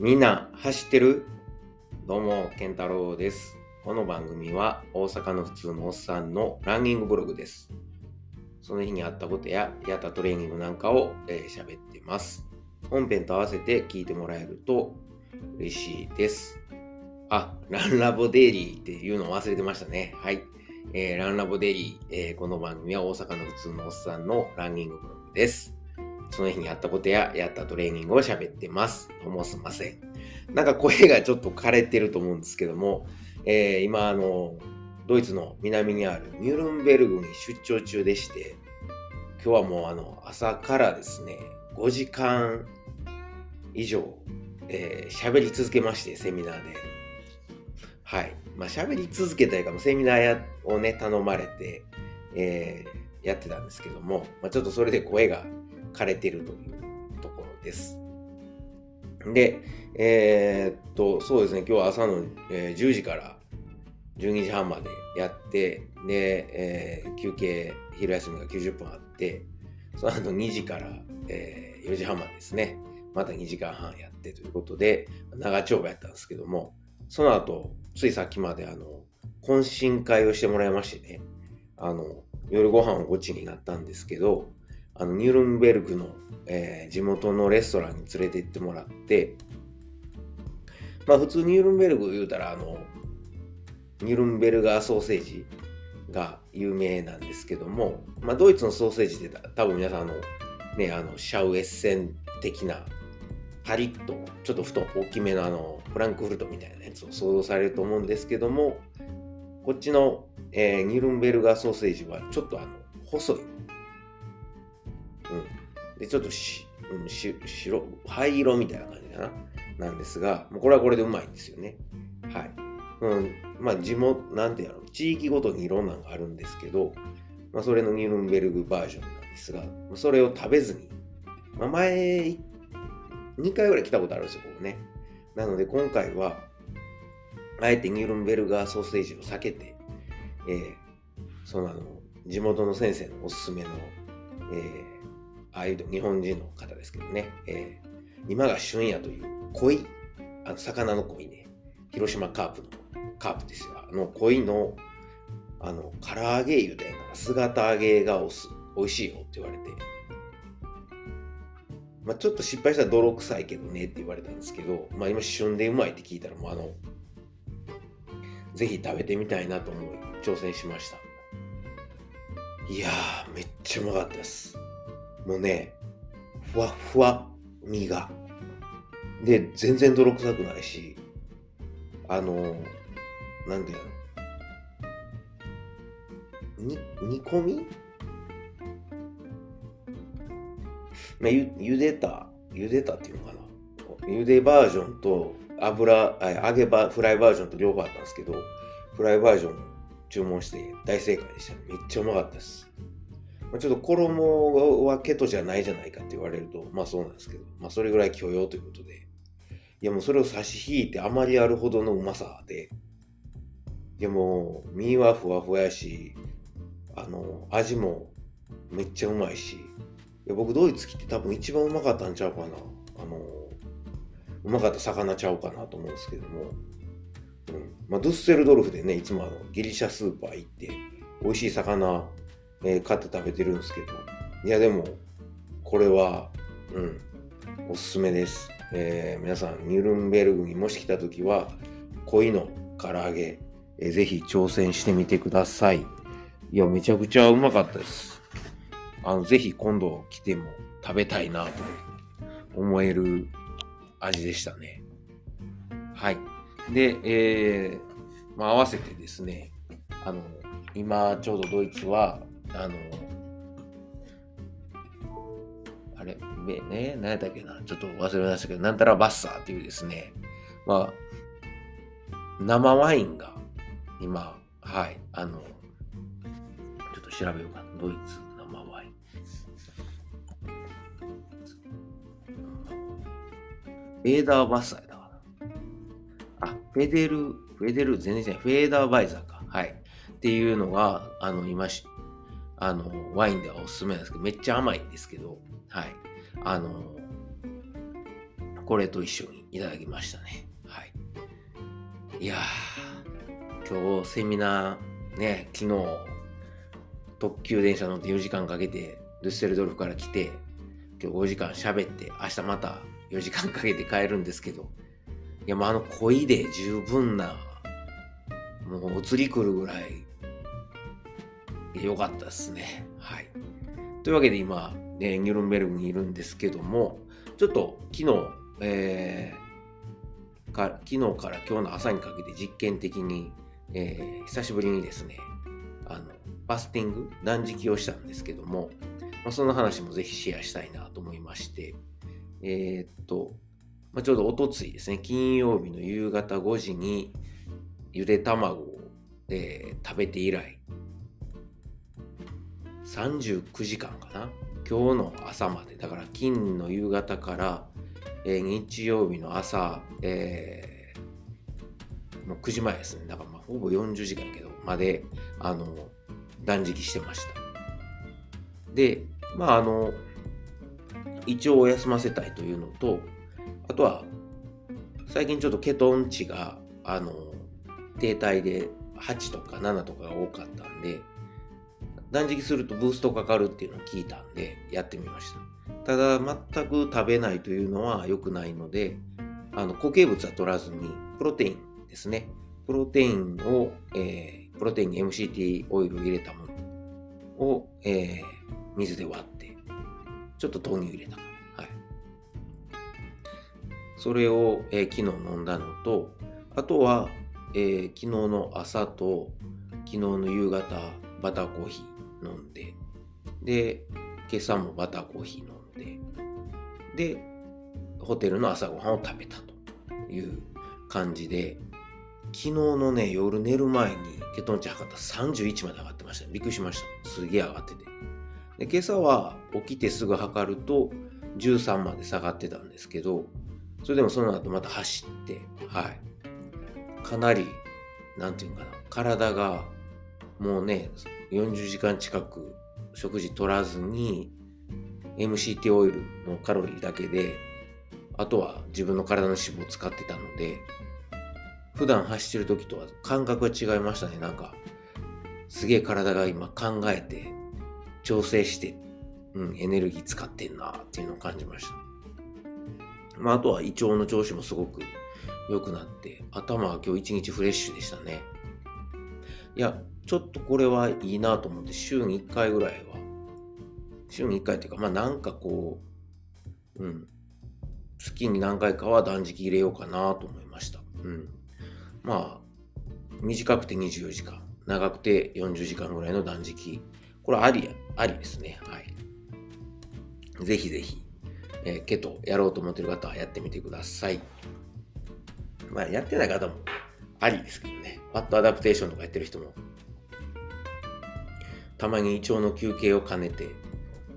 みんな走ってる？どうも、健太郎です。この番組は大阪の普通のおっさんのランニングブログです。その日にあったことややったトレーニングなんかを喋、えー、ってます。本編と合わせて聞いてもらえると嬉しいです。あ、ランラボデイリーっていうのを忘れてましたね。はい。えー、ランラボデイリー、えー、この番組は大阪の普通のおっさんのランニングブログです。その日にやったことややったトレーニングを喋ってます。どうもすません。なんか声がちょっと枯れてると思うんですけども、えー、今あの、ドイツの南にあるニュルンベルグに出張中でして、今日はもうあの朝からですね、5時間以上えー、喋り続けまして、セミナーで。はい。まあ、喋り続けたいかも、セミナーやをね、頼まれて、えー、やってたんですけども、まあ、ちょっとそれで声が枯れてるというところです。で、えー、っと、そうですね、今日は朝の、え、10時から12時半までやって、で、えー、休憩、昼休みが90分あって、その後2時から、え4時半までですね、また2時間半やってということで、長丁場やったんですけども、その後、ついさっきまであの、懇親会をしてもらいましてね、あの、夜ご飯をごちになったんですけど、あの、ニュルンベルクの、えー、地元のレストランに連れて行ってもらって、まあ普通ニュルンベルク言うたら、あの、ニュルンベルガーソーセージが有名なんですけども、まあドイツのソーセージって多分皆さんあの、ね、あの、シャウエッセン的なパリッとちょっと太大きめのあのフランクフルトみたいなやつを想像されると思うんですけどもこっちの、えー、ニュルンベルガーソーセージはちょっとあの細い、でちょっとし、うん、し白灰色みたいな感じかな。なんですがもうこれはこれでうまいんですよね。はい、うん、まあ地元なんていうの地域ごとにいろんなのがあるんですけど、まあ、それのニュルンベルグバージョンなんですがそれを食べずに、まあ、前2回ぐらい来たことあるんですよ、ここね。なので今回は、あえてニュルンベルガーソーセージを避けて、えー、そのあの、地元の先生のおすすめの、えー、ああいう日本人の方ですけどね、えー、今が旬やという鯉、あの、魚の鯉ね、広島カープの、カープですよ、あの鯉の、あの、唐揚げ言うて、姿揚げがおす美味しいよって言われて、まあ、ちょっと失敗したら泥臭いけどねって言われたんですけど、まあ、今旬でうまいって聞いたらもうあのぜひ食べてみたいなと思い挑戦しました。いやーめっちゃうまかったです。もうねふわふわ身がで全然泥臭くないしあのなんていうの？に煮込み？まあ、ゆ茹でた、茹でたっていうのかな。茹でバージョンと油、揚げバフライバージョンと両方あったんですけど、フライバージョン注文して大正解でした。めっちゃうまかったです。まあ、ちょっと衣はケトじゃないじゃないかって言われると、まあそうなんですけど、まあそれぐらい許容ということで、いやもうそれを差し引いてあまりあるほどのうまさで、いやもう身はふわふわやし、あの、味もめっちゃうまいし、いや僕ドイツ来て多分一番うまかったんちゃうかな。あの、うまかった魚ちゃうかなと思うんですけども。うん。まあ、ドゥッセルドルフでね、いつもあのギリシャスーパー行って、美味しい魚、えー、買って食べてるんですけど、いやでも、これは、うん、おすすめです。えー、皆さん、ニュルンベルグにもし来た時は、鯉の唐揚げ、えー、ぜひ挑戦してみてください。いや、めちゃくちゃうまかったです。あの、ぜひ今度来ても食べたいなと思える味でしたね。はい。で、えー、まあ合わせてですね、あの、今ちょうどドイツは、あの、あれ、ね、何やったっけな、ちょっと忘れましたけど、なんたらバッサーっていうですね、まあ、生ワインが今、はい、あの、ちょっと調べようかな、ドイツ。フェーダーバッサイだから。あ、フェデル、フェデル、全然違う。フェーダーバイザーか。はい。っていうのが、あの、今し、あの、ワインではおすすめなんですけど、めっちゃ甘いんですけど、はい。あの、これと一緒にいただきましたね。はい。いやー、今日セミナーね、昨日、特急電車乗って4時間かけて、ルッセルドルフから来て、今日5時間喋って、明日また4時間かけて帰るんですけど、いや、もうあの恋で十分な、もう移り来るぐらい、良かったですね。はい。というわけで今、ね、ニュルンベルグにいるんですけども、ちょっと昨日、えー、か昨日から今日の朝にかけて実験的に、えー、久しぶりにですね、あの、ファスティング、断食をしたんですけども、まあ、その話もぜひシェアしたいなと思いまして、えー、っと、まあ、ちょうどおとついですね、金曜日の夕方5時にゆで卵を、えー、食べて以来、39時間かな今日の朝まで、だから金の夕方から、えー、日曜日の朝、えー、もう9時前ですね。だからまあほぼ40時間やけど、まで、あの、断食してました。で、まああの、胃腸を休ませたいというのと、あとは、最近ちょっとケトン値が、あの、停滞で8とか7とかが多かったんで、断食するとブーストかかるっていうのを聞いたんで、やってみました。ただ、全く食べないというのは良くないので、あの固形物は取らずに、プロテインですね。プロテインを、えー、プロテインに MCT オイルを入れたものを、えー、水で割って、ちょっと豆乳入れたはい。それを、えー、昨日飲んだのと、あとは、えー、昨日の朝と昨日の夕方バターコーヒー飲んで、で、今朝もバターコーヒー飲んで、で、ホテルの朝ごはんを食べたという感じで、昨日のね、夜寝る前にケトン値測った31まで上がってました、ね。びっくりしました。すげえ上がってて。で、今朝は起きてすぐ測ると13まで下がってたんですけど、それでもその後また走って、はい。かなり、なんていうかな、体がもうね、40時間近く食事取らずに MCT オイルのカロリーだけであとは自分の体の脂肪を使ってたので普段走ってる時とは感覚が違いましたね。なんかすげえ体が今考えて調整して、うん、エネルギー使ってんなっていうのを感じました、まあ、あとは胃腸の調子もすごく良くなって頭は今日一日フレッシュでしたね。いやちょっとこれはいいなと思って、週に1回ぐらいは、週に1回っていうか、まあなんかこう、うん、月に何回かは断食入れようかなと思いました。うん。まあ、短くて24時間、長くて40時間ぐらいの断食。これあり、ありですね。はい。ぜひぜひ、えー、ケトやろうと思ってる方はやってみてください。まあ、やってない方もありですけどね。ワットアダプテーションとかやってる人もたまに胃腸の休憩を兼ねて、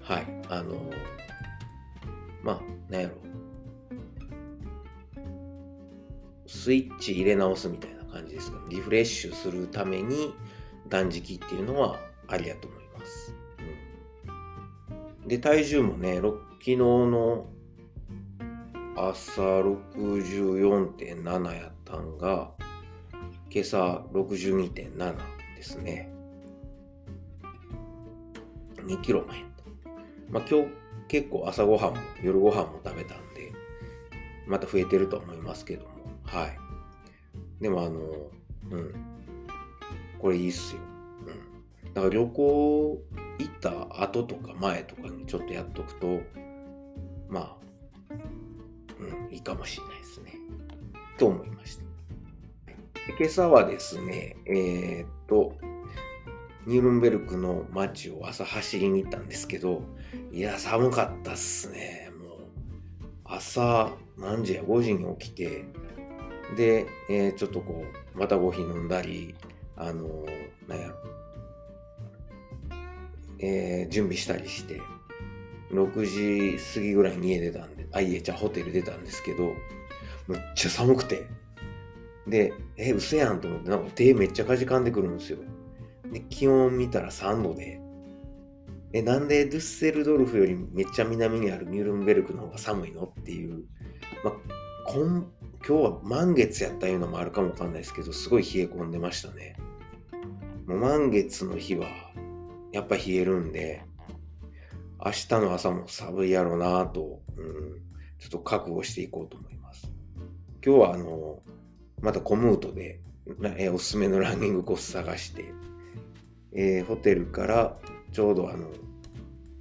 はい、あの、まあ、なんやろ、スイッチ入れ直すみたいな感じですか、ね、リフレッシュするために断食っていうのはありやと思います。うん、で、体重もね、昨日の朝64.7やったんが、今朝62.7ですね。2キロも減った。まあ、今日結構朝ごはんも夜ごはんも食べたんで、また増えてると思いますけども、はい。でもあの、うん。これいいっすよ。うん。だから旅行行った後とか前とかにちょっとやっとくと、まあ、うん、いいかもしれないですね。と思いました。今朝はですね、えー、っと、ニュールンベルクの街を朝走りに行ったんですけど、いや、寒かったっすね。もう、朝、何時や、5時に起きて、で、えー、ちょっとこう、またコーヒー飲んだり、あのー、なんやろ、えー、準備したりして、6時過ぎぐらいに家出たんで、あ、家じゃホテル出たんですけど、めっちゃ寒くて。で、え、嘘やんと思って、なんか手めっちゃかじかんでくるんですよ。で、気温見たら3度で、え、なんでドゥッセルドルフよりめっちゃ南にあるミュルンベルクの方が寒いのっていうまあ、今今日は満月やったいうのもあるかもわかんないですけど、すごい冷え込んでましたね。もう満月の日は、やっぱ冷えるんで、明日の朝も寒いやろうなと、うん、ちょっと覚悟していこうと思います。今日はあの、またコムートで、えおすすめのランニングコース探して、えー、ホテルからちょうどあの、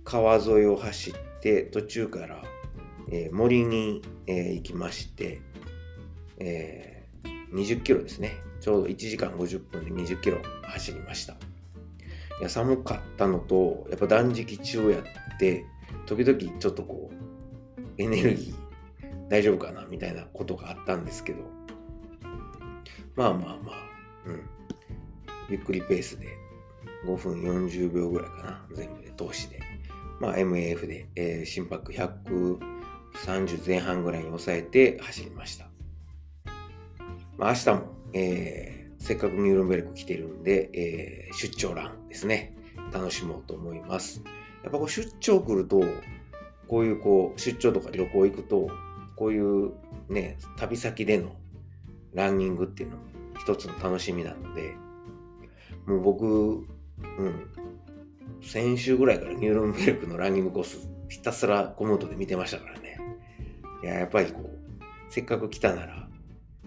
川沿いを走って、途中から、えー、森に、えー、行きまして、えー、20キロですね。ちょうど1時間50分で20キロ走りました。いや寒かったのと、やっぱ断食中やって、時々ちょっとこう、エネルギー大丈夫かなみたいなことがあったんですけど、まあまあまあ、うん。ゆっくりペースで5分40秒ぐらいかな、全部で通しで。まあ MAF で、えー、心拍130前半ぐらいに抑えて走りました。まあ、明日も、えー、せっかくミュールンベルク来てるんで、えー、出張ランですね。楽しもうと思います。やっぱこう出張来ると、こういうこう出張とか旅行行くと、こういうね、旅先でのランニングっていうのも一つの楽しみなので、もう僕、うん、先週ぐらいからニューロンベルクのランニングコースひたすらコムートで見てましたからね。いや、やっぱりこう、せっかく来たなら、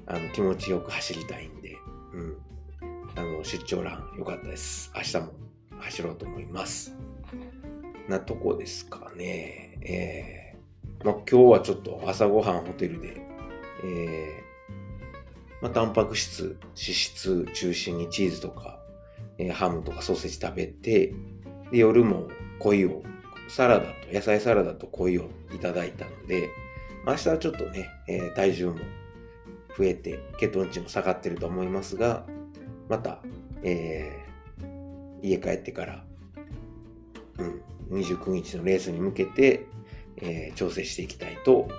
あの気持ちよく走りたいんで、うん、あの出張ラン良かったです。明日も走ろうと思います。なとこですかね。えー、まあ、今日はちょっと朝ごはんホテルで、えー、まあ、タンパク質、脂質中心にチーズとか、え、ハムとかソーセージ食べて、で夜も鯉を、サラダと、野菜サラダと鯉をいただいたので、明日はちょっとね、え、体重も増えて、血糖値も下がってると思いますが、また、えー、家帰ってから、うん、29日のレースに向けて、えー、調整していきたいと思い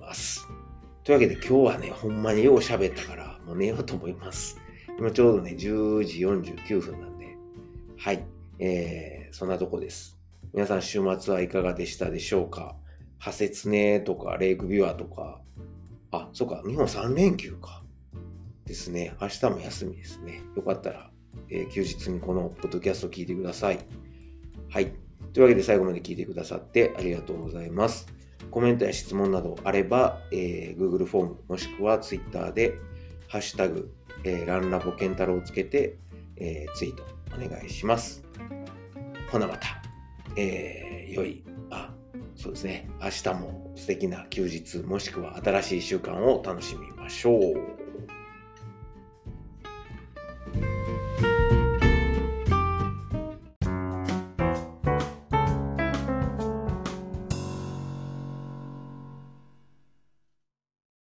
ます。というわけで今日はね、ほんまによう喋ったから、もう寝ようと思います。今ちょうどね、10時49分なんで、はい、えー、そんなとこです。皆さん週末はいかがでしたでしょうか？ハセツネとかレイクビュアとか、あ、そうか、日本3連休か。ですね。明日も休みですね。よかったら、えー、休日にこのポッドキャストを聞いてください。はい。というわけで最後まで聞いてくださってありがとうございます。コメントや質問などあれば、えー、Google フォームもしくは Twitter で、ハッシュタグ、えー、ランラボケンタロウをつけて、えー、ツイートお願いします。ほなまた、えー、良い、あ、そうですね。明日も素敵な休日もしくは新しい週間を楽しみましょう。